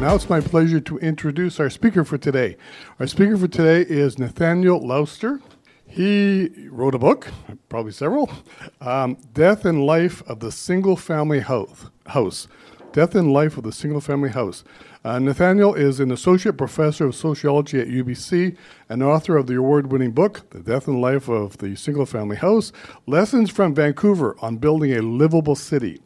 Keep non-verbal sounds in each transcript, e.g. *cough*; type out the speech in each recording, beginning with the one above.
Now it's my pleasure to introduce our speaker for today. Our speaker for today is Nathanael Lauster. He wrote a book, probably several, um, Death and Life of the Single Family House. Death and Life of the Single Family House. Uh, Nathanael is an associate professor of sociology at UBC and author of the award winning book, The Death and Life of the Single Family House Lessons from Vancouver on Building a Livable City.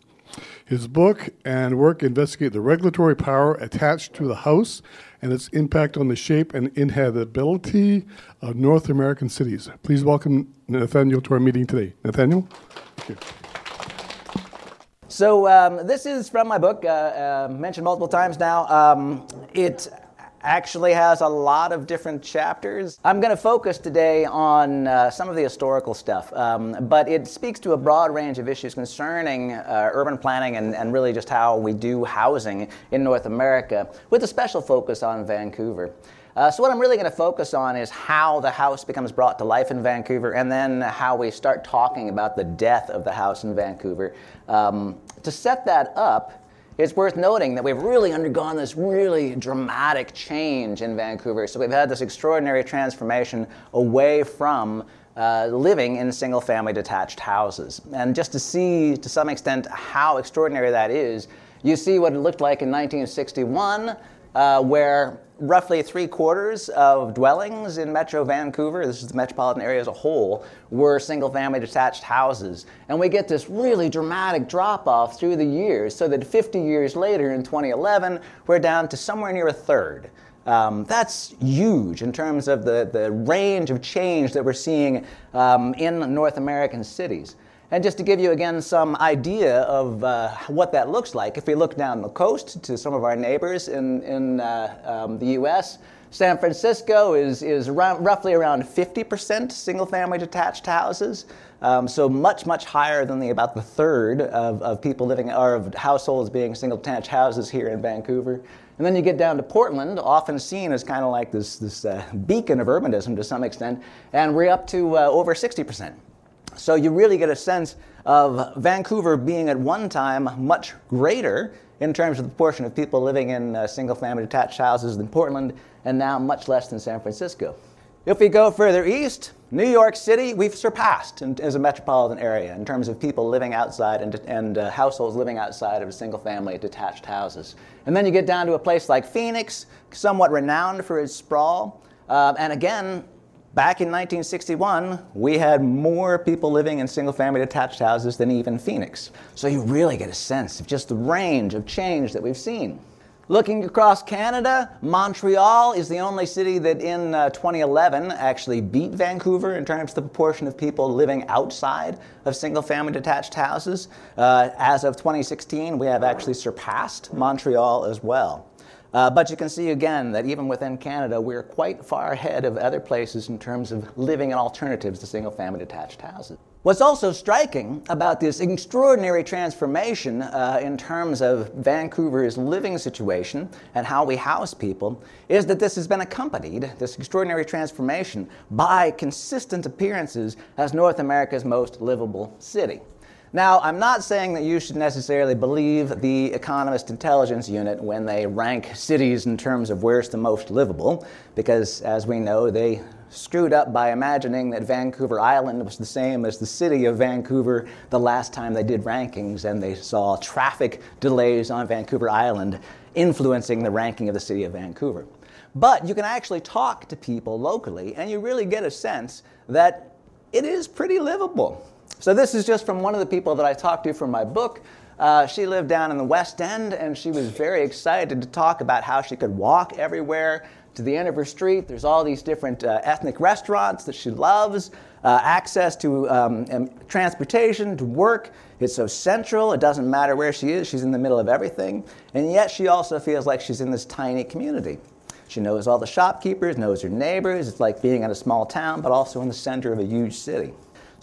His book and work investigate the regulatory power attached to the House and its impact on the shape and inhabitability of North American cities. Please welcome Nathanael to our meeting today. Nathanael? So, um, this is from my book, uh, uh, mentioned multiple times now. Um, it actually has a lot of different chapters. I'm going to focus today on uh, some of the historical stuff, um, but it speaks to a broad range of issues concerning uh, urban planning and, and really just how we do housing in North America, with a special focus on Vancouver. Uh, so, what I'm really going to focus on is how the house becomes brought to life in Vancouver, and then how we start talking about the death of the house in Vancouver. Um, to set that up, it's worth noting that we've really undergone this really dramatic change in Vancouver. So we've had this extraordinary transformation away from uh, living in single family detached houses. And just to see to some extent how extraordinary that is, you see what it looked like in 1961, uh, where roughly three quarters of dwellings in Metro Vancouver, this is the metropolitan area as a whole, were single family detached houses. And we get this really dramatic drop off through the years, so that 50 years later in 2011, we're down to somewhere near a third. Um, that's huge in terms of the, the range of change that we're seeing um, in North American cities. And just to give you again some idea of uh, what that looks like, if we look down the coast to some of our neighbors in, in uh, um, the US, San Francisco is, is around, roughly around 50% single family detached houses. Um, so much, much higher than the about the third of, of people living, or of households being single detached houses here in Vancouver. And then you get down to Portland, often seen as kind of like this, this uh, beacon of urbanism to some extent, and we're up to uh, over 60%. So you really get a sense of Vancouver being at one time much greater in terms of the proportion of people living in uh, single family detached houses than Portland, and now much less than San Francisco. If we go further east, New York City, we've surpassed in, as a metropolitan area in terms of people living outside and, and uh, households living outside of single family detached houses. And then you get down to a place like Phoenix, somewhat renowned for its sprawl. Uh, and again, Back in 1961, we had more people living in single family detached houses than even Phoenix. So you really get a sense of just the range of change that we've seen. Looking across Canada, Montreal is the only city that in uh, 2011 actually beat Vancouver in terms of the proportion of people living outside of single family detached houses. Uh, as of 2016, we have actually surpassed Montreal as well. Uh, but you can see again that even within Canada, we're quite far ahead of other places in terms of living in alternatives to single family detached houses. What's also striking about this extraordinary transformation uh, in terms of Vancouver's living situation and how we house people is that this has been accompanied, this extraordinary transformation, by consistent appearances as North America's most livable city. Now, I'm not saying that you should necessarily believe the Economist Intelligence Unit when they rank cities in terms of where's the most livable, because as we know, they screwed up by imagining that Vancouver Island was the same as the city of Vancouver the last time they did rankings, and they saw traffic delays on Vancouver Island influencing the ranking of the city of Vancouver. But you can actually talk to people locally, and you really get a sense that it is pretty livable. So, this is just from one of the people that I talked to from my book. Uh, she lived down in the West End and she was very excited to talk about how she could walk everywhere to the end of her street. There's all these different uh, ethnic restaurants that she loves, uh, access to um, transportation, to work. It's so central. It doesn't matter where she is, she's in the middle of everything. And yet she also feels like she's in this tiny community. She knows all the shopkeepers, knows her neighbors. It's like being in a small town, but also in the center of a huge city.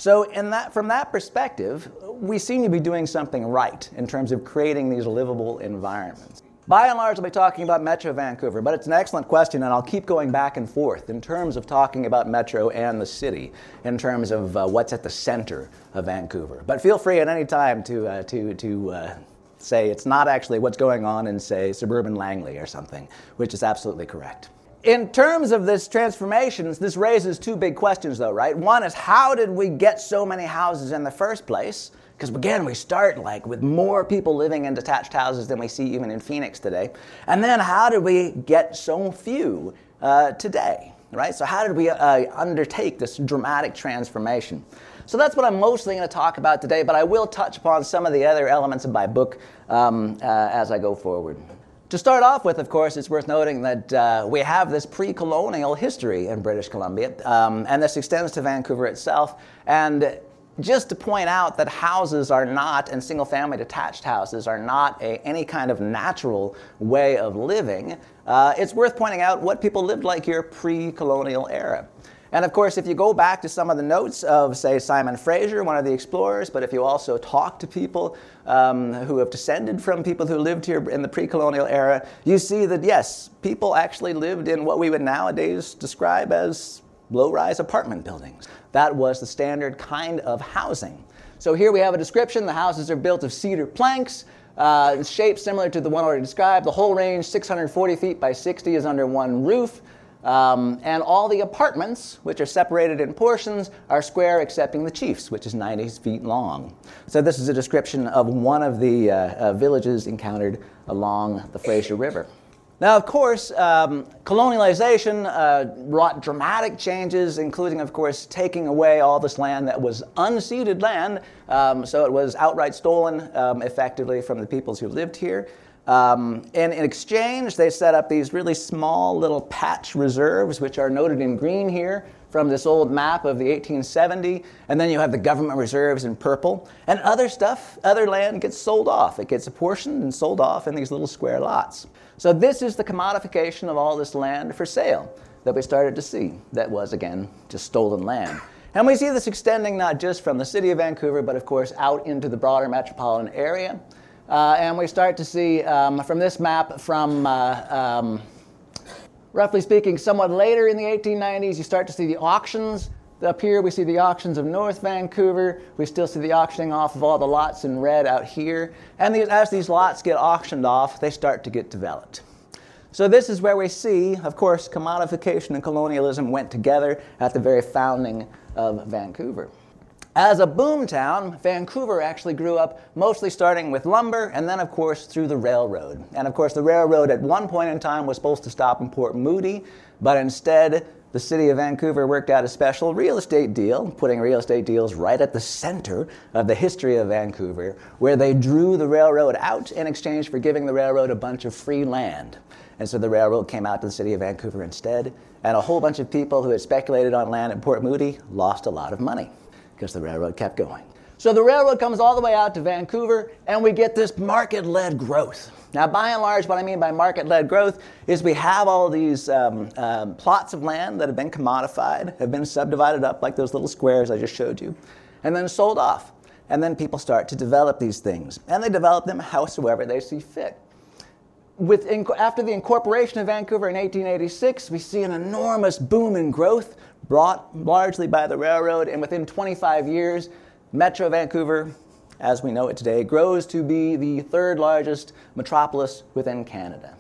So, in that, from that perspective, we seem to be doing something right in terms of creating these livable environments. By and large, I'll be talking about Metro Vancouver, but it's an excellent question, and I'll keep going back and forth in terms of talking about Metro and the city, in terms of uh, what's at the center of Vancouver. But feel free at any time to, uh, to, to uh, say it's not actually what's going on in, say, suburban Langley or something, which is absolutely correct. In terms of this transformation, this raises two big questions, though, right? One is how did we get so many houses in the first place? Because again, we start like with more people living in detached houses than we see even in Phoenix today. And then how did we get so few uh, today, right? So how did we uh, undertake this dramatic transformation? So that's what I'm mostly going to talk about today, but I will touch upon some of the other elements of my book um, uh, as I go forward. To start off with, of course, it's worth noting that uh, we have this pre colonial history in British Columbia, um, and this extends to Vancouver itself. And just to point out that houses are not, and single family detached houses are not a, any kind of natural way of living, uh, it's worth pointing out what people lived like here pre colonial era. And of course, if you go back to some of the notes of, say, Simon Fraser, one of the explorers, but if you also talk to people um, who have descended from people who lived here in the pre colonial era, you see that yes, people actually lived in what we would nowadays describe as low rise apartment buildings. That was the standard kind of housing. So here we have a description. The houses are built of cedar planks. Uh, shape similar to the one already described. The whole range, 640 feet by 60, is under one roof. Um, and all the apartments, which are separated in portions, are square excepting the chief's, which is 90 feet long. So, this is a description of one of the uh, uh, villages encountered along the Fraser River. Now, of course, um, colonialization uh, wrought dramatic changes, including, of course, taking away all this land that was unceded land. Um, so it was outright stolen um, effectively from the peoples who lived here. Um, and in exchange, they set up these really small little patch reserves, which are noted in green here from this old map of the 1870. And then you have the government reserves in purple. And other stuff, other land gets sold off. It gets apportioned and sold off in these little square lots. So this is the commodification of all this land for sale that we started to see. That was, again, just stolen land. And we see this extending not just from the city of Vancouver, but of course out into the broader metropolitan area. Uh, and we start to see um, from this map from, uh, um, roughly speaking, somewhat later in the 1890s, you start to see the auctions. Up here, we see the auctions of North Vancouver. We still see the auctioning off of all the lots in red out here. And these, as these lots get auctioned off, they start to get developed. So, this is where we see, of course, commodification and colonialism went together at the very founding of Vancouver. As a boomtown, Vancouver actually grew up mostly starting with lumber and then, of course, through the railroad. And of course, the railroad at one point in time was supposed to stop in Port Moody, but instead, the city of Vancouver worked out a special real estate deal, putting real estate deals right at the center of the history of Vancouver, where they drew the railroad out in exchange for giving the railroad a bunch of free land. And so the railroad came out to the city of Vancouver instead, and a whole bunch of people who had speculated on land at Port Moody lost a lot of money because the railroad kept going. So the railroad comes all the way out to Vancouver, and we get this market led growth. Now, by and large, what I mean by market led growth is we have all these um, um, plots of land that have been commodified, have been subdivided up like those little squares I just showed you, and then sold off. And then people start to develop these things, and they develop them howsoever they see fit. With, after the incorporation of Vancouver in 1886, we see an enormous boom in growth brought largely by the railroad, and within 25 years, Metro Vancouver, as we know it today, grows to be the third largest metropolis within Canada.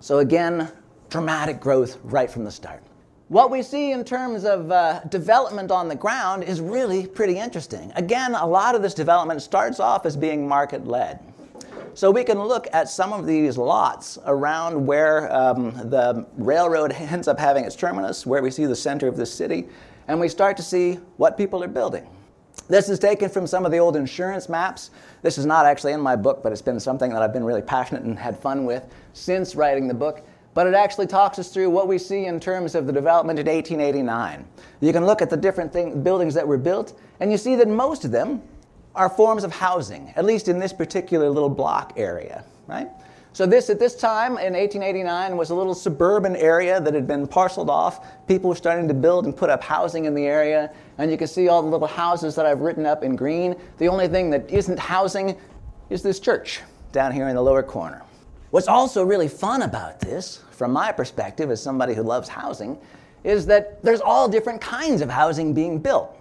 So, again, dramatic growth right from the start. What we see in terms of uh, development on the ground is really pretty interesting. Again, a lot of this development starts off as being market led. So we can look at some of these lots around where um, the railroad *laughs* ends up having its terminus, where we see the center of the city, and we start to see what people are building. This is taken from some of the old insurance maps. This is not actually in my book, but it's been something that I've been really passionate and had fun with since writing the book. but it actually talks us through what we see in terms of the development in 1889. You can look at the different thing, buildings that were built, and you see that most of them are forms of housing, at least in this particular little block area, right? So this, at this time in 1889, was a little suburban area that had been parceled off. People were starting to build and put up housing in the area, and you can see all the little houses that I've written up in green. The only thing that isn't housing is this church down here in the lower corner. What's also really fun about this, from my perspective as somebody who loves housing, is that there's all different kinds of housing being built.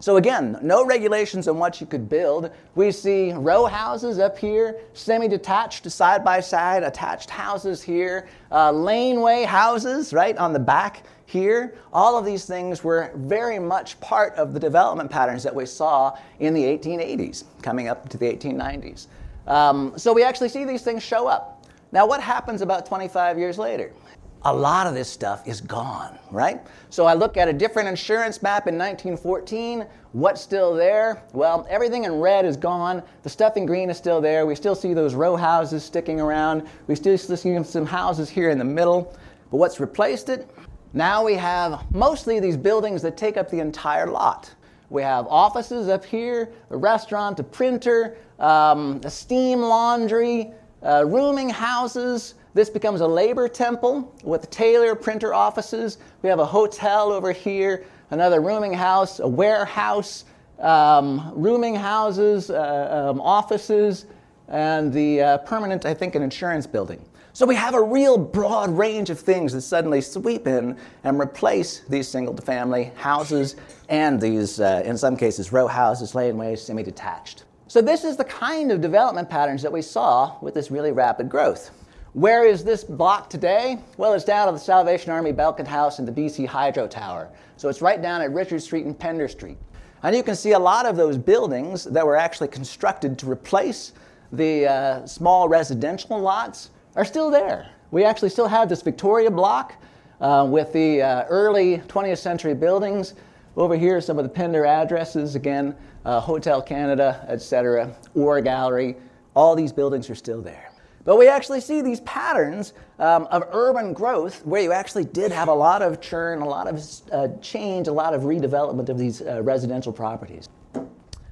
So again, no regulations on what you could build. We see row houses up here, semi-detached, side-by-side, attached houses here, uh, laneway houses right on the back here. All of these things were very much part of the development patterns that we saw in the 1880s, coming up to the 1890s. Um, so we actually see these things show up. Now, what happens about 25 years later? A lot of this stuff is gone, right? So I look at a different insurance map in 1914. What's still there? Well, everything in red is gone. The stuff in green is still there. We still see those row houses sticking around. We still see some houses here in the middle. But what's replaced it? Now we have mostly these buildings that take up the entire lot. We have offices up here, a restaurant, a printer, um, a steam laundry, uh, rooming houses. This becomes a labor temple with tailor printer offices. We have a hotel over here, another rooming house, a warehouse, um, rooming houses, uh, um, offices, and the uh, permanent, I think, an insurance building. So we have a real broad range of things that suddenly sweep in and replace these single family houses and these, uh, in some cases, row houses, laneways, semi detached. So, this is the kind of development patterns that we saw with this really rapid growth. Where is this block today? Well, it's down at the Salvation Army Belkin House and the BC Hydro Tower. So, it's right down at Richard Street and Pender Street. And you can see a lot of those buildings that were actually constructed to replace the uh, small residential lots are still there. We actually still have this Victoria block uh, with the uh, early 20th century buildings. Over here, some of the Pender addresses again uh, Hotel Canada, etc., Orr Gallery, all these buildings are still there. But we actually see these patterns um, of urban growth where you actually did have a lot of churn, a lot of uh, change, a lot of redevelopment of these uh, residential properties.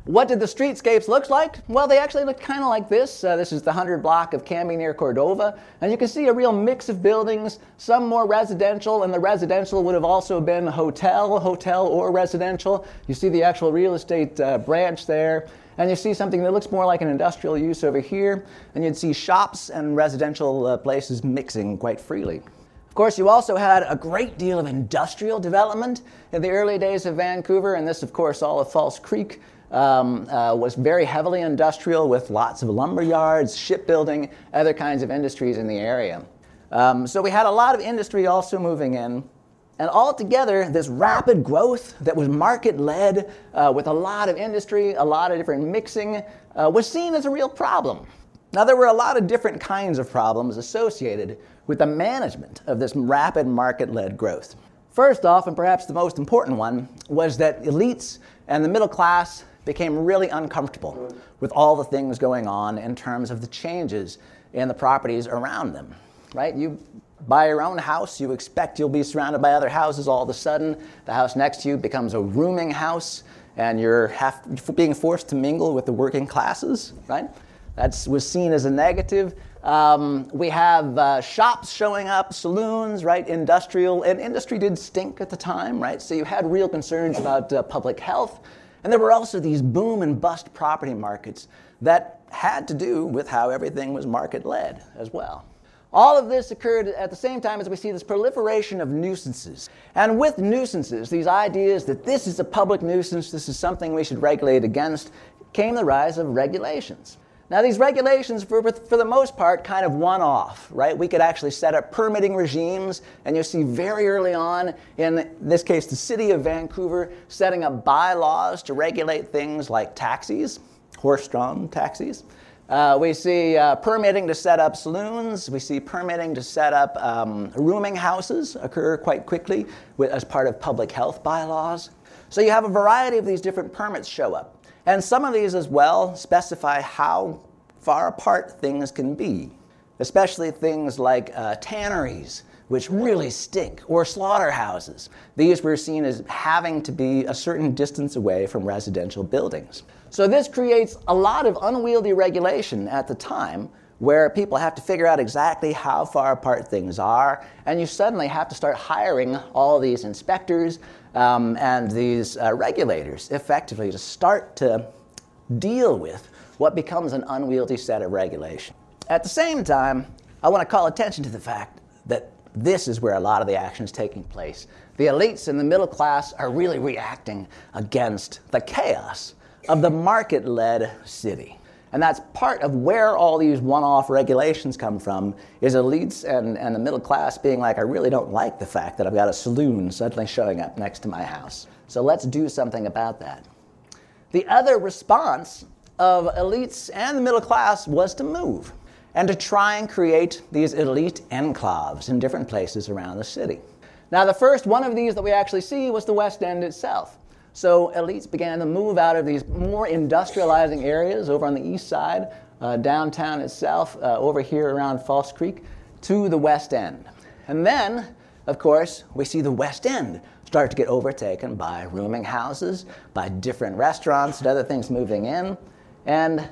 What did the streetscapes look like? Well, they actually look kind of like this. Uh, this is the 100 block of Cambie near Cordova. And you can see a real mix of buildings, some more residential, and the residential would have also been hotel, hotel or residential. You see the actual real estate uh, branch there. And you see something that looks more like an industrial use over here. And you'd see shops and residential uh, places mixing quite freely. Of course, you also had a great deal of industrial development in the early days of Vancouver, and this, of course, all of False Creek um, uh, was very heavily industrial with lots of lumber yards, shipbuilding, other kinds of industries in the area. Um, so we had a lot of industry also moving in. And altogether, this rapid growth that was market led uh, with a lot of industry, a lot of different mixing, uh, was seen as a real problem. Now, there were a lot of different kinds of problems associated with the management of this rapid market led growth. First off, and perhaps the most important one, was that elites and the middle class became really uncomfortable with all the things going on in terms of the changes in the properties around them. Right? You buy your own house, you expect you'll be surrounded by other houses all of a sudden. The house next to you becomes a rooming house, and you're half, being forced to mingle with the working classes, right? That was seen as a negative. Um, we have uh, shops showing up, saloons, right? Industrial, and industry did stink at the time, right? So you had real concerns about uh, public health. And there were also these boom and bust property markets that had to do with how everything was market led as well. All of this occurred at the same time as we see this proliferation of nuisances. And with nuisances, these ideas that this is a public nuisance, this is something we should regulate against, came the rise of regulations. Now, these regulations were, for the most part, kind of one off, right? We could actually set up permitting regimes, and you see very early on, in this case, the city of Vancouver, setting up bylaws to regulate things like taxis, horse drawn taxis. Uh, we see uh, permitting to set up saloons. We see permitting to set up um, rooming houses occur quite quickly with, as part of public health bylaws. So you have a variety of these different permits show up. And some of these as well specify how far apart things can be. especially things like uh, tanneries, which really stink, or slaughterhouses. These were seen as having to be a certain distance away from residential buildings. So this creates a lot of unwieldy regulation at the time where people have to figure out exactly how far apart things are, and you suddenly have to start hiring all these inspectors um, and these uh, regulators effectively to start to deal with what becomes an unwieldy set of regulation. At the same time, I want to call attention to the fact that this is where a lot of the action is taking place. The elites and the middle class are really reacting against the chaos of the market led city. And that's part of where all these one off regulations come from, is elites and, and the middle class being like, I really don't like the fact that I've got a saloon suddenly showing up next to my house. So let's do something about that. The other response of elites and the middle class was to move and to try and create these elite enclaves in different places around the city. Now, the first one of these that we actually see was the West End itself. So elites began to move out of these more industrializing areas over on the east side, uh, downtown itself, uh, over here around False Creek, to the West End. And then, of course, we see the West End start to get overtaken by rooming houses, by different restaurants and other things moving in, and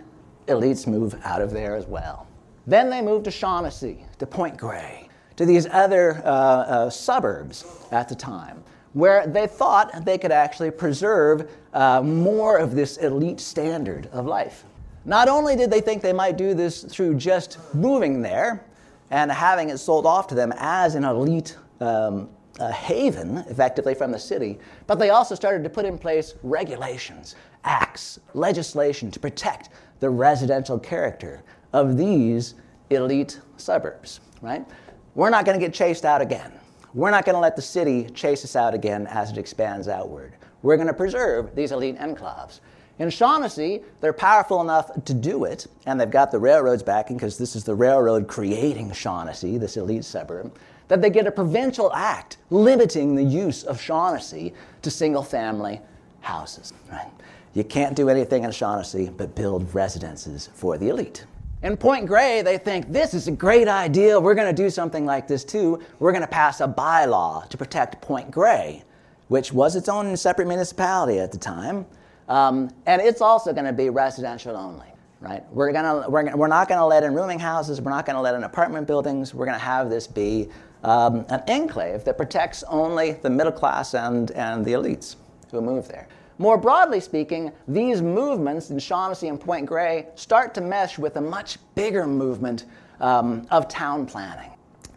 elites move out of there as well. Then they move to Shaughnessy, to Point Grey, to these other uh, uh, suburbs at the time where they thought they could actually preserve uh, more of this elite standard of life. Not only did they think they might do this through just moving there and having it sold off to them as an elite um, haven, effectively from the city, but they also started to put in place regulations, acts, legislation to protect the residential character of these elite suburbs, right? We're not going to get chased out again. We're not going to let the city chase us out again as it expands outward. We're going to preserve these elite enclaves. In Shaughnessy, they're powerful enough to do it, and they've got the railroads backing because this is the railroad creating Shaughnessy, this elite suburb, that they get a provincial act limiting the use of Shaughnessy to single family houses. Right? You can't do anything in Shaughnessy but build residences for the elite. In Point Grey, they think this is a great idea. We're going to do something like this too. We're going to pass a bylaw to protect Point Grey, which was its own separate municipality at the time. Um, and it's also going to be residential only, right? We're, gonna, we're, we're not going to let in rooming houses. We're not going to let in apartment buildings. We're going to have this be um, an enclave that protects only the middle class and, and the elites who move there. More broadly speaking, these movements in Shaughnessy and Point Grey start to mesh with a much bigger movement um, of town planning.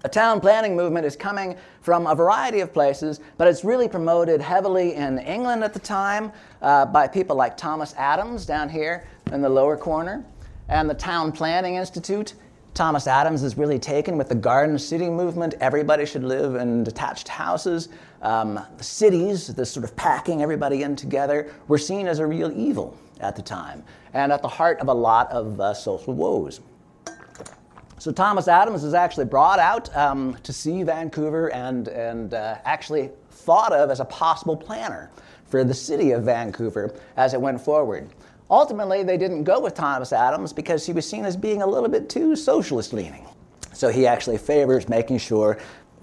A town planning movement is coming from a variety of places, but it's really promoted heavily in England at the time uh, by people like Thomas Adams down here in the lower corner, and the Town Planning Institute Thomas Adams is really taken with the garden city movement. Everybody should live in detached houses. Um, the cities, this sort of packing everybody in together, were seen as a real evil at the time and at the heart of a lot of uh, social woes. So Thomas Adams is actually brought out um, to see Vancouver and, and uh, actually thought of as a possible planner for the city of Vancouver as it went forward. Ultimately, they didn't go with Thomas Adams because he was seen as being a little bit too socialist leaning. So he actually favors making sure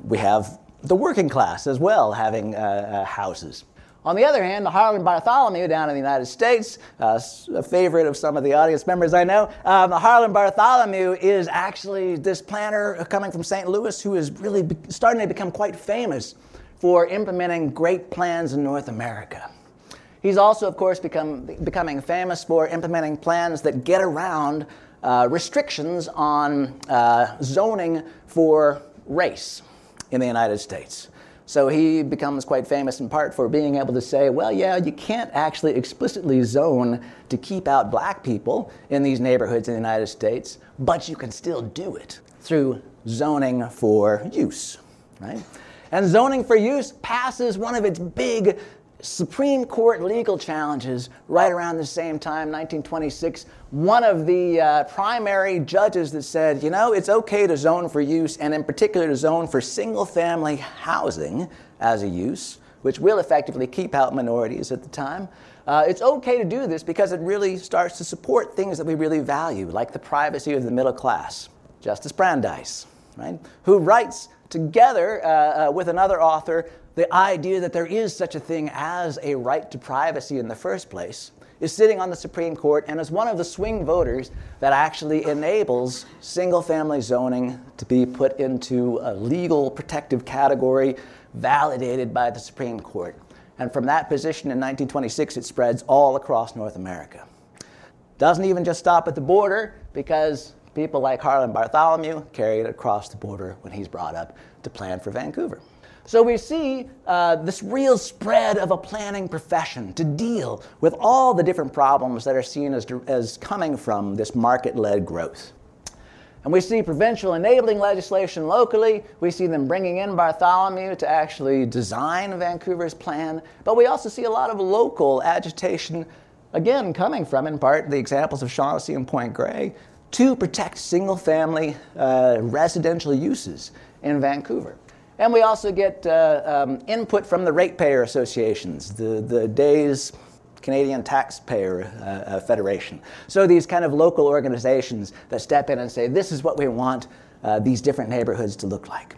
we have the working class as well having uh, uh, houses. On the other hand, the Harlan Bartholomew down in the United States, uh, a favorite of some of the audience members I know, um, the Harlan Bartholomew is actually this planner coming from St. Louis who is really be- starting to become quite famous for implementing great plans in North America. He's also, of course, become, becoming famous for implementing plans that get around uh, restrictions on uh, zoning for race in the United States. So he becomes quite famous in part for being able to say, well, yeah, you can't actually explicitly zone to keep out black people in these neighborhoods in the United States, but you can still do it through zoning for use, right? And zoning for use passes one of its big Supreme Court legal challenges right around the same time, 1926. One of the uh, primary judges that said, you know, it's okay to zone for use, and in particular to zone for single family housing as a use, which will effectively keep out minorities at the time. Uh, it's okay to do this because it really starts to support things that we really value, like the privacy of the middle class. Justice Brandeis, right, who writes together uh, uh, with another author the idea that there is such a thing as a right to privacy in the first place, is sitting on the Supreme Court and is one of the swing voters that actually enables single family zoning to be put into a legal protective category validated by the Supreme Court. And from that position in 1926, it spreads all across North America. Doesn't even just stop at the border because people like Harlan Bartholomew carry it across the border when he's brought up to plan for Vancouver. So we see uh, this real spread of a planning profession to deal with all the different problems that are seen as, as coming from this market led growth. And we see provincial enabling legislation locally. We see them bringing in Bartholomew to actually design Vancouver's plan. But we also see a lot of local agitation, again, coming from, in part, the examples of Shaughnessy and Point Grey, to protect single family uh, residential uses in Vancouver. And we also get uh, um, input from the ratepayer associations, the, the day's Canadian Taxpayer uh, uh, Federation. So these kind of local organizations that step in and say, this is what we want uh, these different neighborhoods to look like.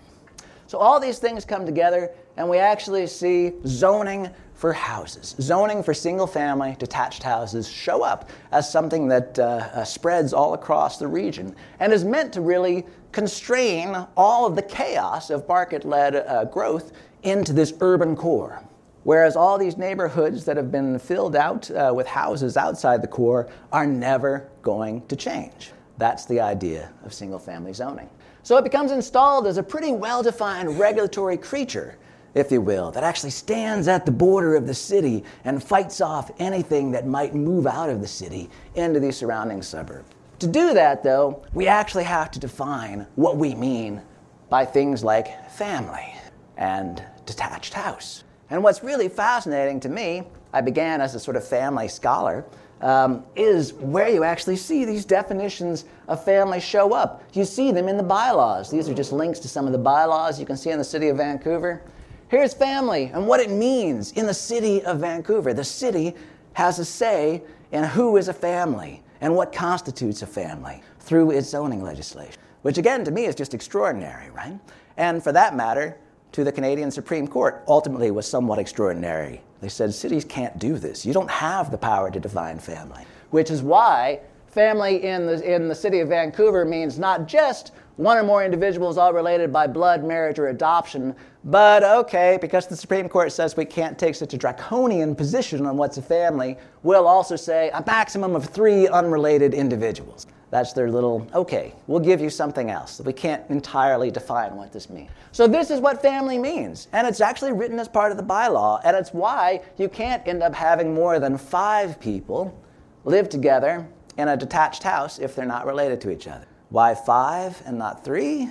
So all these things come together, and we actually see zoning for houses, zoning for single family detached houses show up as something that uh, uh, spreads all across the region and is meant to really constrain all of the chaos of market led uh, growth into this urban core. Whereas all these neighborhoods that have been filled out uh, with houses outside the core are never going to change. That's the idea of single family zoning. So it becomes installed as a pretty well defined regulatory creature, if you will, that actually stands at the border of the city and fights off anything that might move out of the city into the surrounding suburb. To do that, though, we actually have to define what we mean by things like family and detached house. And what's really fascinating to me, I began as a sort of family scholar, um, is where you actually see these definitions of family show up. You see them in the bylaws. These are just links to some of the bylaws you can see in the city of Vancouver. Here's family and what it means in the city of Vancouver. The city has a say in who is a family and what constitutes a family through its zoning legislation, which again to me is just extraordinary, right? And for that matter, to the Canadian Supreme Court ultimately was somewhat extraordinary. They said cities can't do this. You don't have the power to define family, which is why family in the, in the city of Vancouver means not just one or more individuals all related by blood, marriage, or adoption, but okay, because the Supreme Court says we can't take such a draconian position on what's a family, we'll also say a maximum of three unrelated individuals. That's their little, okay, we'll give you something else. We can't entirely define what this means. So, this is what family means. And it's actually written as part of the bylaw. And it's why you can't end up having more than five people live together in a detached house if they're not related to each other. Why five and not three?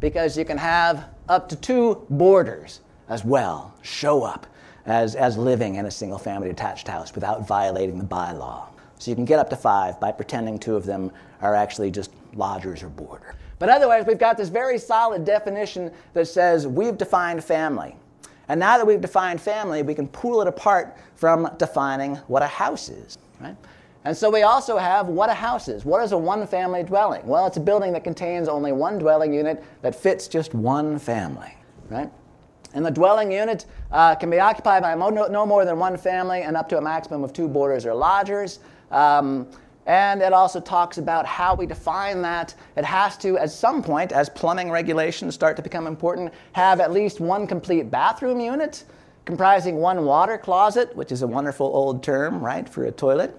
Because you can have up to two boarders as well show up as, as living in a single family detached house without violating the bylaw. So you can get up to five by pretending two of them are actually just lodgers or boarder. But otherwise, we've got this very solid definition that says we've defined family. And now that we've defined family, we can pull it apart from defining what a house is, right? And so we also have what a house is. What is a one family dwelling? Well, it's a building that contains only one dwelling unit that fits just one family, right? And the dwelling unit uh, can be occupied by no more than one family and up to a maximum of two boarders or lodgers. Um, and it also talks about how we define that. It has to, at some point, as plumbing regulations start to become important, have at least one complete bathroom unit comprising one water closet, which is a wonderful old term, right, for a toilet,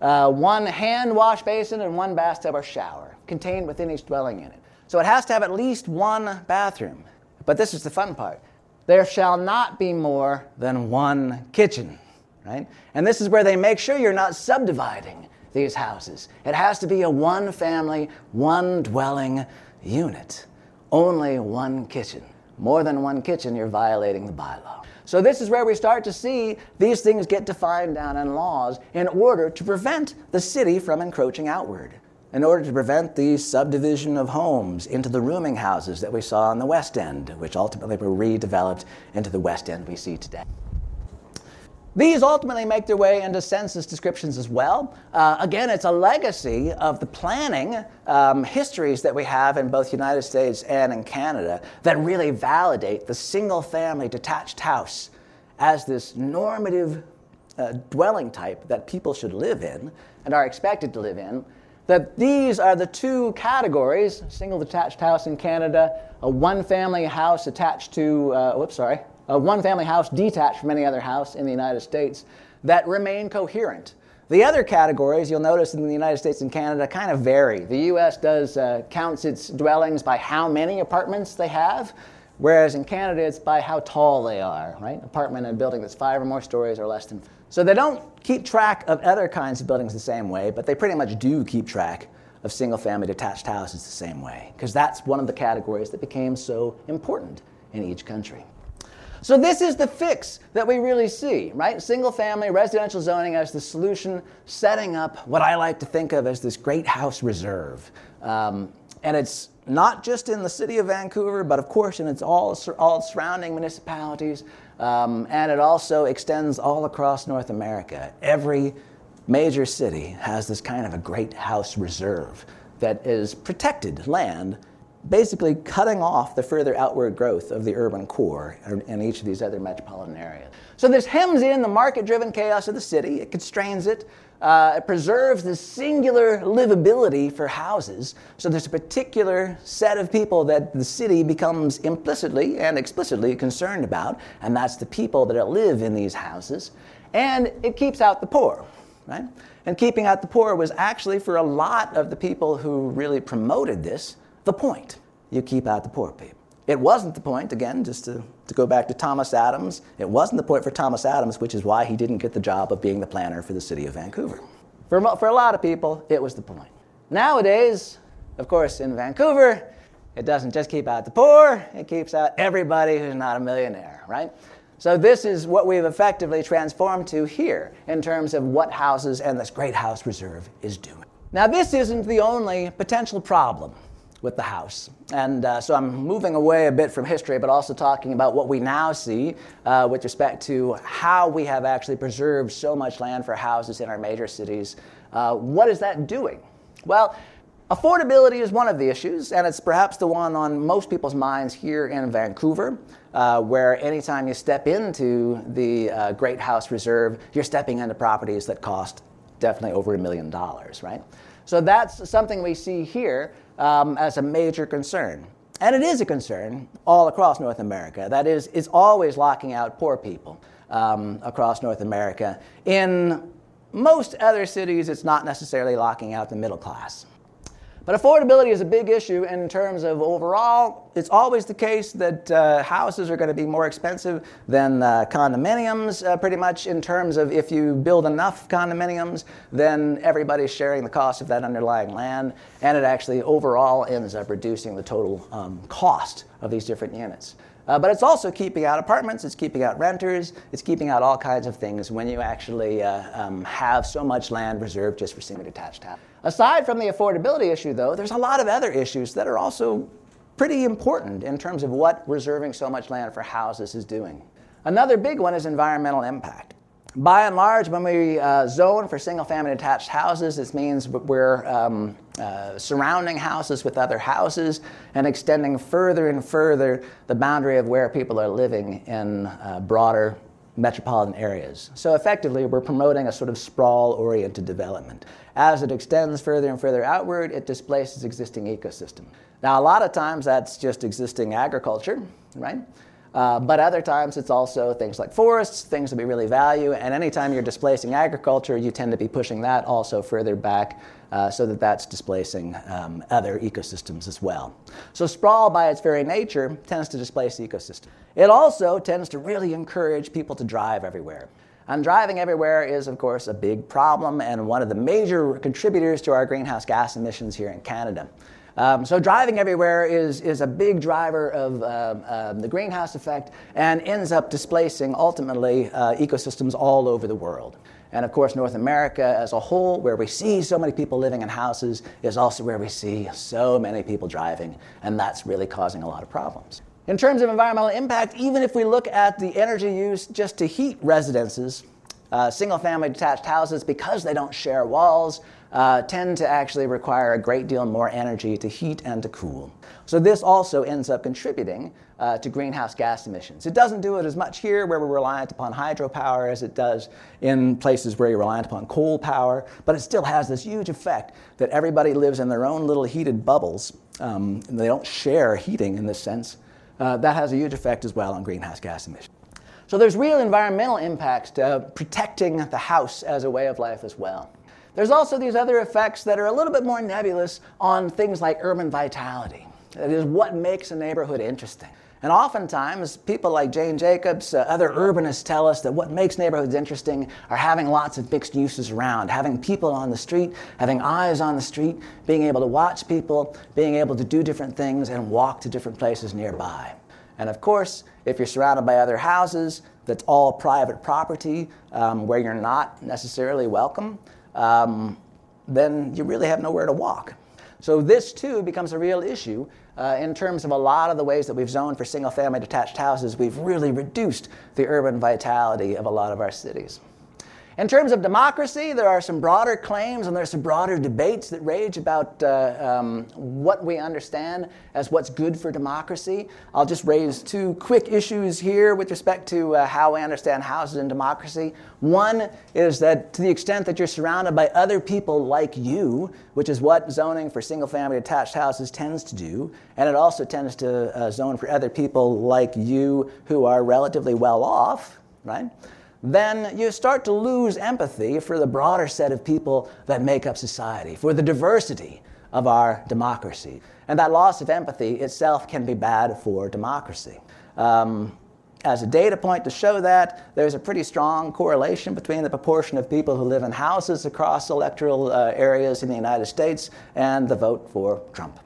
uh, one hand wash basin, and one bathtub or shower contained within each dwelling unit. So it has to have at least one bathroom. But this is the fun part there shall not be more than one kitchen, right? And this is where they make sure you're not subdividing these houses. It has to be a one family, one dwelling unit. Only one kitchen. More than one kitchen, you're violating the bylaw. So, this is where we start to see these things get defined down in laws in order to prevent the city from encroaching outward, in order to prevent the subdivision of homes into the rooming houses that we saw in the West End, which ultimately were redeveloped into the West End we see today. These ultimately make their way into census descriptions as well. Uh, again, it's a legacy of the planning um, histories that we have in both the United States and in Canada that really validate the single family detached house as this normative uh, dwelling type that people should live in and are expected to live in. That these are the two categories single detached house in Canada, a one family house attached to, uh, whoops, sorry, a one family house detached from any other house in the United States that remain coherent. The other categories you'll notice in the United States and Canada kind of vary. The US does uh, counts its dwellings by how many apartments they have, whereas in Canada it's by how tall they are, right? Apartment and building that's five or more stories or less than. So they don't keep track of other kinds of buildings the same way, but they pretty much do keep track of single family detached houses the same way, because that's one of the categories that became so important in each country. So this is the fix that we really see, right? Single family residential zoning as the solution, setting up what I like to think of as this great house reserve. Um, and it's not just in the city of Vancouver, but of course in its all, all surrounding municipalities. Um, and it also extends all across North America. Every major city has this kind of a great house reserve that is protected land basically cutting off the further outward growth of the urban core in each of these other metropolitan areas. So this hems in the market driven chaos of the city, it constrains it. Uh, it preserves the singular livability for houses. So there's a particular set of people that the city becomes implicitly and explicitly concerned about, and that's the people that live in these houses. And it keeps out the poor, right? And keeping out the poor was actually for a lot of the people who really promoted this the point. You keep out the poor people. It wasn't the point, again, just to, to go back to Thomas Adams, it wasn't the point for Thomas Adams, which is why he didn't get the job of being the planner for the city of Vancouver. For, for a lot of people, it was the point. Nowadays, of course, in Vancouver, it doesn't just keep out the poor, it keeps out everybody who's not a millionaire, right? So, this is what we've effectively transformed to here in terms of what houses and this great house reserve is doing. Now, this isn't the only potential problem with the house. And uh, so I'm moving away a bit from history, but also talking about what we now see uh, with respect to how we have actually preserved so much land for houses in our major cities. Uh, what is that doing? Well, affordability is one of the issues, and it's perhaps the one on most people's minds here in Vancouver. Uh, where anytime you step into the uh, Great House Reserve, you're stepping into properties that cost definitely over a million dollars, right? So that's something we see here um, as a major concern. And it is a concern all across North America. That is, it's always locking out poor people um, across North America. In most other cities, it's not necessarily locking out the middle class. But affordability is a big issue in terms of overall. It's always the case that uh, houses are going to be more expensive than uh, condominiums, uh, pretty much in terms of if you build enough condominiums, then everybody's sharing the cost of that underlying land, and it actually overall ends up reducing the total um, cost of these different units. Uh, but it's also keeping out apartments, it's keeping out renters, it's keeping out all kinds of things when you actually uh, um, have so much land reserved just for single detached houses. Aside from the affordability issue, though, there's a lot of other issues that are also pretty important in terms of what reserving so much land for houses is doing. Another big one is environmental impact. By and large, when we uh, zone for single family detached houses, this means we're um, uh, surrounding houses with other houses and extending further and further the boundary of where people are living in uh, broader metropolitan areas. So effectively, we're promoting a sort of sprawl oriented development. As it extends further and further outward, it displaces existing ecosystem. Now, a lot of times that's just existing agriculture, right? Uh, but other times it's also things like forests, things that we really value. And anytime you're displacing agriculture, you tend to be pushing that also further back uh, so that that's displacing um, other ecosystems as well. So sprawl, by its very nature, tends to displace the ecosystem. It also tends to really encourage people to drive everywhere. And driving everywhere is, of course, a big problem and one of the major contributors to our greenhouse gas emissions here in Canada. Um, so driving everywhere is, is a big driver of uh, the greenhouse effect and ends up displacing ultimately uh, ecosystems all over the world. And of course, North America as a whole, where we see so many people living in houses, is also where we see so many people driving, and that's really causing a lot of problems. In terms of environmental impact, even if we look at the energy used just to heat residences, Uh, single family detached houses, because they don't share walls, uh, tend to actually require a great deal more energy to heat and to cool. So, this also ends up contributing uh, to greenhouse gas emissions. It doesn't do it as much here where we're reliant upon hydropower as it does in places where you're reliant upon coal power, but it still has this huge effect that everybody lives in their own little heated bubbles. Um, they don't share heating in this sense. Uh, that has a huge effect as well on greenhouse gas emissions. So there's real environmental impacts to protecting the house as a way of life as well. There's also these other effects that are a little bit more nebulous on things like urban vitality. That is what makes a neighborhood interesting. And oftentimes, people like Jane Jacobs, uh, other urbanists tell us that what makes neighborhoods interesting are having lots of mixed uses around, having people on the street, having eyes on the street, being able to watch people, being able to do different things and walk to different places nearby. And of course, if you're surrounded by other houses, that's all private property um, where you're not necessarily welcome, um, then you really have nowhere to walk. So this too becomes a real issue uh, in terms of a lot of the ways that we've zoned for single family detached houses. We've really reduced the urban vitality of a lot of our cities. In terms of democracy, there are some broader claims and there's some broader debates that rage about uh, um, what we understand as what's good for democracy. I'll just raise two quick issues here with respect to uh, how we understand houses in democracy. One is that to the extent that you're surrounded by other people like you, which is what zoning for single family attached houses tends to do, and it also tends to uh, zone for other people like you who are relatively well off, right? Then you start to lose empathy for the broader set of people that make up society, for the diversity of our democracy. And that loss of empathy itself can be bad for democracy. Um, as a data point to show that, there's a pretty strong correlation between the proportion of people who live in houses across electoral uh, areas in the United States and the vote for Trump.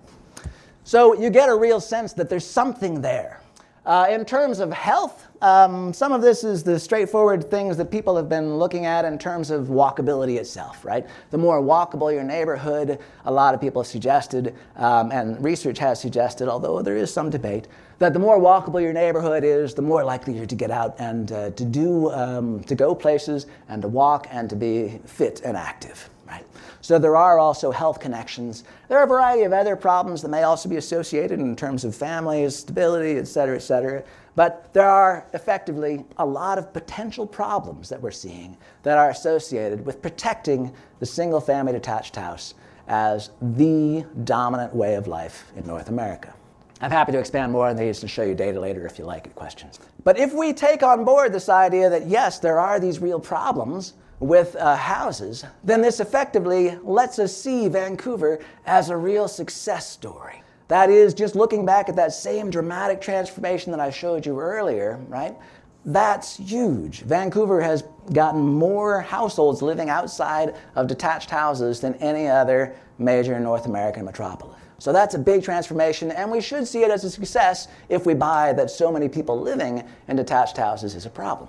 So you get a real sense that there's something there. Uh, in terms of health, um, some of this is the straightforward things that people have been looking at in terms of walkability itself, right? The more walkable your neighborhood, a lot of people have suggested, um, and research has suggested, although there is some debate, that the more walkable your neighborhood is, the more likely you're to get out and uh, to do, um, to go places and to walk and to be fit and active. Right? So there are also health connections. There are a variety of other problems that may also be associated in terms of families, stability, et cetera, et cetera. But there are effectively a lot of potential problems that we're seeing that are associated with protecting the single family detached house as the dominant way of life in North America. I'm happy to expand more on these and show you data later if you like questions. But if we take on board this idea that yes, there are these real problems, with uh, houses, then this effectively lets us see Vancouver as a real success story. That is, just looking back at that same dramatic transformation that I showed you earlier, right? That's huge. Vancouver has gotten more households living outside of detached houses than any other major North American metropolis. So that's a big transformation, and we should see it as a success if we buy that so many people living in detached houses is a problem.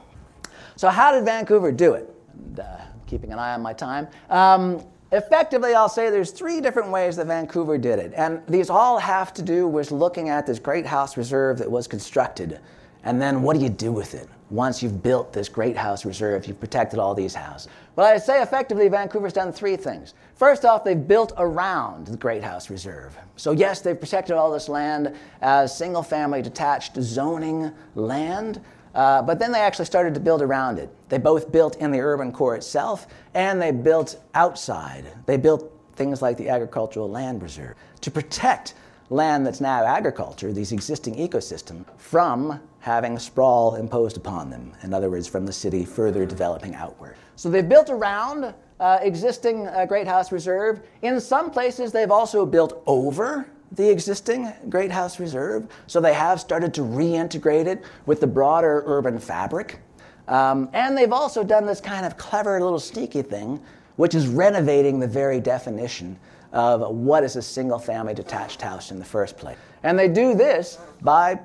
So, how did Vancouver do it? and uh, keeping an eye on my time. Um, effectively, I'll say there's three different ways that Vancouver did it. And these all have to do with looking at this great house reserve that was constructed. And then what do you do with it? Once you've built this great house reserve, you've protected all these houses. Well, I'd say effectively Vancouver's done three things. First off, they've built around the Great House Reserve. So, yes, they've protected all this land as single family detached zoning land, uh, but then they actually started to build around it. They both built in the urban core itself and they built outside. They built things like the agricultural land reserve to protect land that's now agriculture, these existing ecosystems, from having sprawl imposed upon them. In other words, from the city further developing outward. So they've built around uh, existing uh, Great House Reserve. In some places, they've also built over the existing Great House Reserve, so they have started to reintegrate it with the broader urban fabric. Um, and they've also done this kind of clever little sneaky thing, which is renovating the very definition of what is a single family detached house in the first place. And they do this by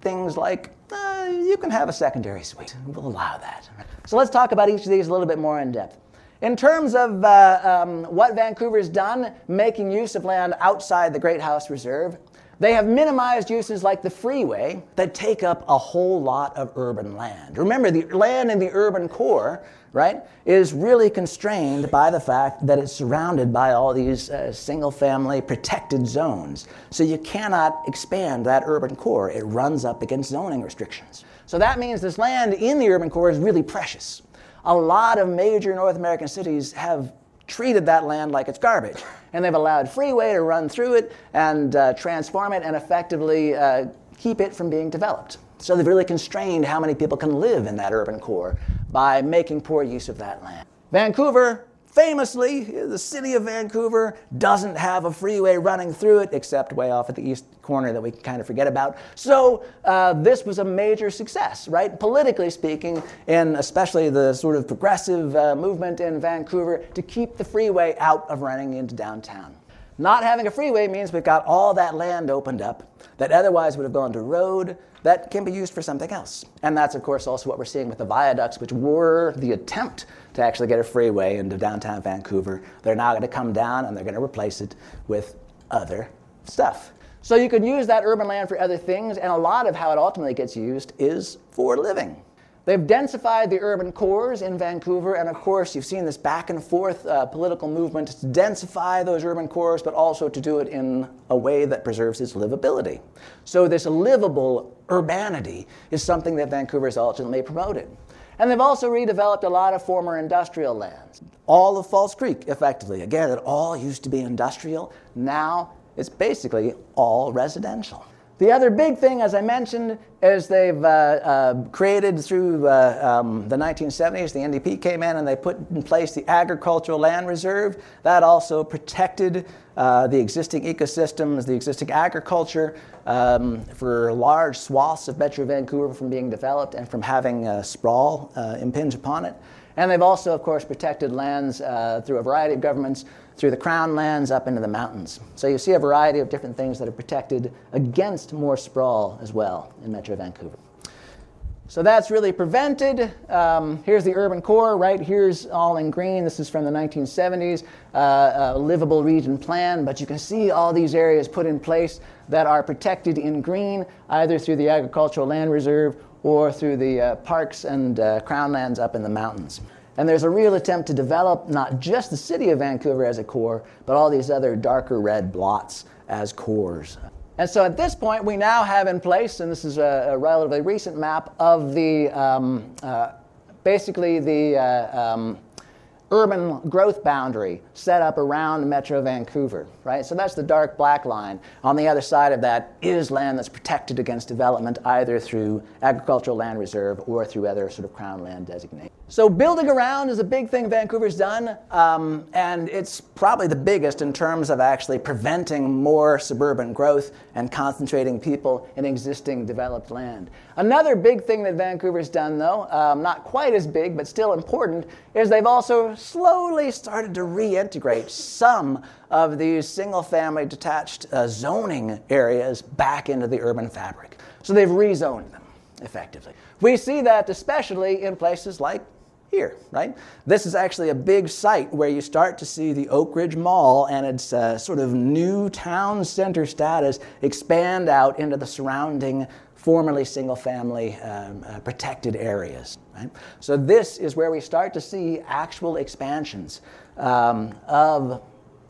things like uh, you can have a secondary suite. We'll allow that. So let's talk about each of these a little bit more in depth. In terms of uh, um, what Vancouver's done, making use of land outside the Great House Reserve, They have minimized uses like the freeway that take up a whole lot of urban land. Remember, the land in the urban core, right, is really constrained by the fact that it's surrounded by all these uh, single family protected zones. So you cannot expand that urban core, it runs up against zoning restrictions. So that means this land in the urban core is really precious. A lot of major North American cities have treated that land like it's garbage. And they've allowed freeway to run through it and uh, transform it and effectively uh, keep it from being developed. So they've really constrained how many people can live in that urban core by making poor use of that land. Vancouver Famously, the city of Vancouver doesn't have a freeway running through it, except way off at the east corner that we kind of forget about. So uh, this was a major success, right? Politically speaking, and especially the sort of progressive uh, movement in Vancouver to keep the freeway out of running into downtown. Not having a freeway means we've got all that land opened up that otherwise would have gone to road that can be used for something else. And that's, of course, also what we're seeing with the viaducts, which were the attempt to actually get a freeway into downtown Vancouver. They're now going to come down and they're going to replace it with other stuff. So you can use that urban land for other things, and a lot of how it ultimately gets used is for living. They've densified the urban cores in Vancouver, and of course, you've seen this back and forth uh, political movement to densify those urban cores, but also to do it in a way that preserves its livability. So, this livable urbanity is something that Vancouver has ultimately promoted. And they've also redeveloped a lot of former industrial lands. All of False Creek, effectively. Again, it all used to be industrial. Now it's basically all residential. The other big thing, as I mentioned, is they've uh, uh, created through uh, um, the 1970s, the NDP came in and they put in place the Agricultural Land Reserve. That also protected uh, the existing ecosystems, the existing agriculture um, for large swaths of Metro Vancouver from being developed and from having sprawl uh, impinge upon it. And they've also, of course, protected lands uh, through a variety of governments through the crown lands up into the mountains. So you see a variety of different things that are protected against more sprawl as well in Metro Vancouver. So that's really prevented. Um, here's the urban core, right? Here's all in green. This is from the 1970s, uh, a livable region plan. But you can see all these areas put in place that are protected in green, either through the Agricultural Land Reserve or through the uh, parks and uh, crown lands up in the mountains. And there's a real attempt to develop not just the city of Vancouver as a core, but all these other darker red blots as cores. And so at this point, we now have in place, and this is a, a relatively recent map of the um, uh, basically the uh, um, urban growth boundary set up around Metro Vancouver, right? So that's the dark black line. On the other side of that is land that's protected against development either through agricultural land reserve or through other sort of crown land designations. So building around is a big thing Vancouver's done, um, and it's probably the biggest in terms of actually preventing more suburban growth and concentrating people in existing developed land. Another big thing that Vancouver's done, though, um, not quite as big but still important, is they've also slowly started to reintegrate some of these single-family detached uh, zoning areas back into the urban fabric. So they've rezoned them effectively. We see that especially in places like here, right? This is actually a big site where you start to see the Oakridge Mall and its uh, sort of new town center status expand out into the surrounding formerly single family um, uh, protected areas. Right? So, this is where we start to see actual expansions um, of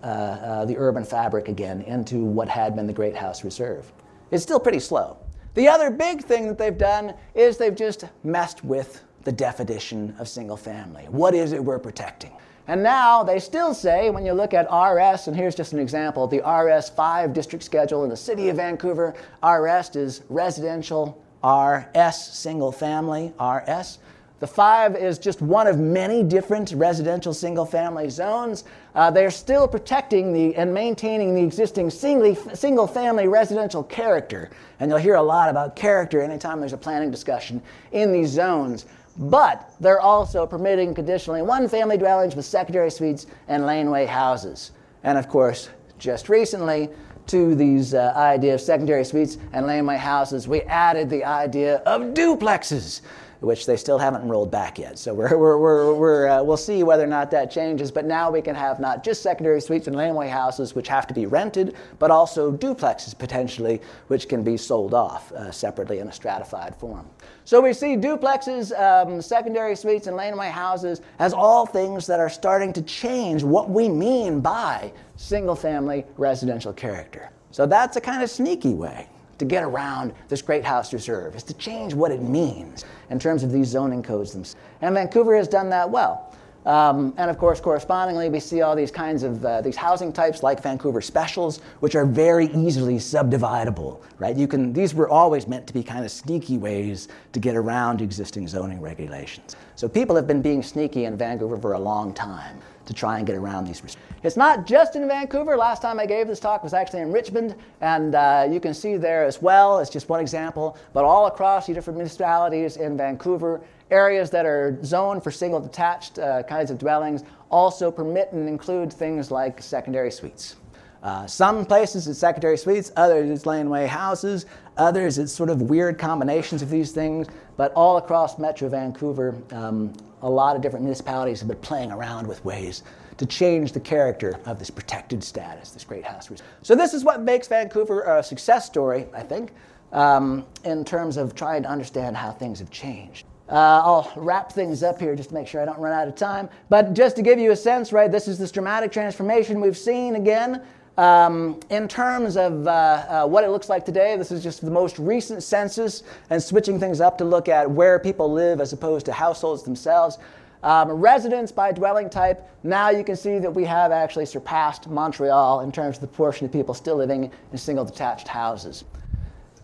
uh, uh, the urban fabric again into what had been the Great House Reserve. It's still pretty slow. The other big thing that they've done is they've just messed with the definition of single family. What is it we're protecting? And now they still say, when you look at RS, and here's just an example the RS 5 district schedule in the city of Vancouver, RS is residential, RS single family, RS. The five is just one of many different residential single family zones. Uh, they're still protecting the, and maintaining the existing singly, single family residential character. And you'll hear a lot about character anytime there's a planning discussion in these zones. But they're also permitting conditionally one family dwellings with secondary suites and laneway houses. And of course, just recently, to these uh, idea of secondary suites and laneway houses, we added the idea of duplexes. which they still haven't rolled back yet. So we're, *laughs* we're, we're, we're uh, we'll see whether or not that changes. But now we can have not just secondary suites and laneway houses, which have to be rented, but also duplexes potentially, which can be sold off uh, separately in a stratified form. So we see duplexes, um, secondary suites, and laneway houses as all things that are starting to change what we mean by single family residential character. So that's a kind of sneaky way to get around this great house reserve, is to change what it means in terms of these zoning codes. And Vancouver has done that well. Um, and of course, correspondingly, we see all these kinds of uh, these housing types like Vancouver specials, which are very easily subdividable. Right? You can. These were always meant to be kind of sneaky ways to get around existing zoning regulations. So people have been being sneaky in Vancouver for a long time to try and get around these. It's not just in Vancouver. Last time I gave this talk was actually in Richmond, and uh, you can see there as well. It's just one example, but all across the different municipalities in Vancouver, areas that are zoned for single detached uh, kinds of dwellings also permit and include things like secondary suites. Uh, some places it's secondary suites, others it's laneway houses, others it's sort of weird combinations of these things. But all across Metro Vancouver, um, a lot of different municipalities have been playing around with ways to change the character of this protected status, this great house. So, this is what makes Vancouver a success story, I think, um, in terms of trying to understand how things have changed. Uh, I'll wrap things up here just to make sure I don't run out of time. But just to give you a sense, right, this is this dramatic transformation we've seen again. Um, in terms of uh, uh, what it looks like today, this is just the most recent census and switching things up to look at where people live as opposed to households themselves. Um, residents by dwelling type, now you can see that we have actually surpassed Montreal in terms of the portion of people still living in single detached houses.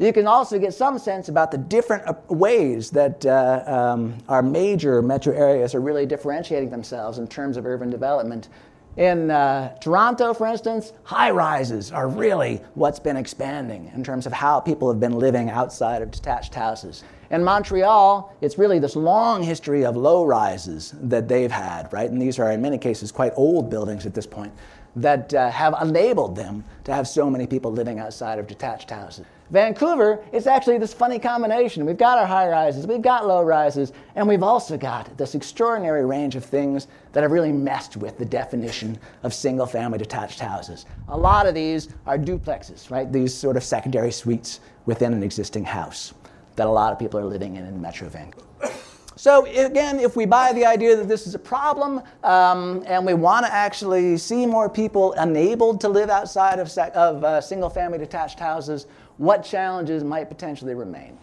You can also get some sense about the different uh, ways that uh, um, our major metro areas are really differentiating themselves in terms of urban development. In uh, Toronto, for instance, high rises are really what's been expanding in terms of how people have been living outside of detached houses. In Montreal, it's really this long history of low rises that they've had, right? And these are, in many cases, quite old buildings at this point that uh, have enabled them to have so many people living outside of detached houses. Vancouver, it's actually this funny combination. We've got our high rises, we've got low rises, and we've also got this extraordinary range of things that have really messed with the definition of single family detached houses. A lot of these are duplexes, right? These sort of secondary suites within an existing house that a lot of people are living in in Metro Vancouver. So again, if we buy the idea that this is a problem um, and we want to actually see more people enabled to live outside of, sec- of uh, single-family detached houses, what challenges might potentially remain?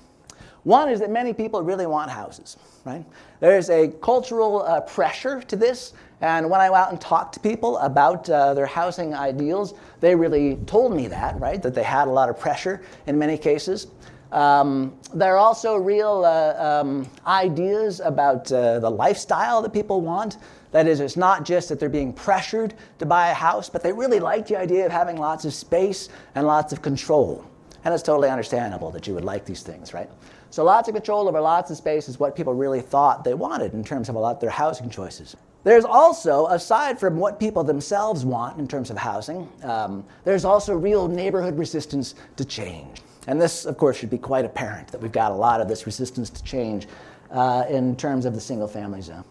One is that many people really want houses, right? There's a cultural uh, pressure to this, and when I went out and talked to people about uh, their housing ideals, they really told me that, right? That they had a lot of pressure in many cases. Um, there are also real uh, um, ideas about uh, the lifestyle that people want. That is, it's not just that they're being pressured to buy a house, but they really like the idea of having lots of space and lots of control. And it's totally understandable that you would like these things, right? So, lots of control over lots of space is what people really thought they wanted in terms of a lot of their housing choices. There's also, aside from what people themselves want in terms of housing, um, there's also real neighborhood resistance to change. And this, of course, should be quite apparent that we've got a lot of this resistance to change uh, in terms of the single family zone.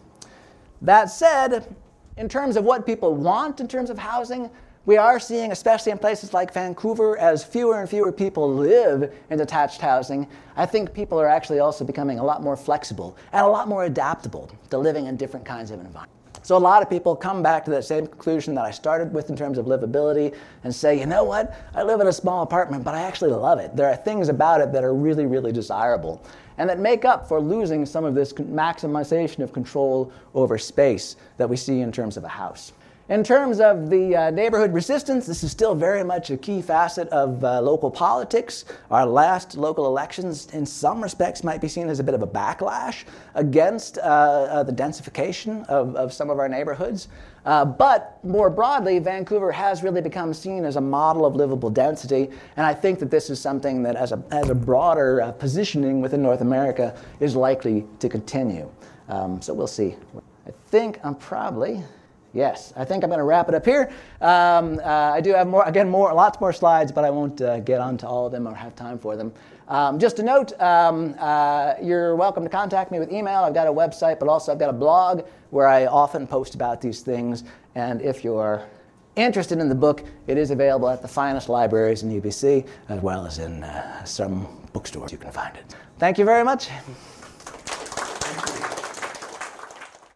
That said, in terms of what people want in terms of housing, we are seeing, especially in places like Vancouver, as fewer and fewer people live in detached housing, I think people are actually also becoming a lot more flexible and a lot more adaptable to living in different kinds of environments. So a lot of people come back to that same conclusion that I started with in terms of livability and say, you know what, I live in a small apartment, but I actually love it. There are things about it that are really, really desirable and that make up for losing some of this maximization of control over space that we see in terms of a house. In terms of the uh, neighborhood resistance, this is still very much a key facet of uh, local politics. Our last local elections, in some respects, might be seen as a bit of a backlash against uh, uh the densification of, of, some of our neighborhoods. Uh, but more broadly, Vancouver has really become seen as a model of livable density, and I think that this is something that, as a, as a broader uh, positioning within North America, is likely to continue. Um, so we'll see. I think I'm probably Yes, I think I'm going to wrap it up here. Um, uh, I do have more, again, more, lots more slides, but I won't uh, get onto all of them or have time for them. Um, just a note, um, uh, you're welcome to contact me with email. I've got a website, but also I've got a blog where I often post about these things. And if you're interested in the book, it is available at the finest libraries in UBC, as well as in uh, some bookstores you can find it. Thank you very much.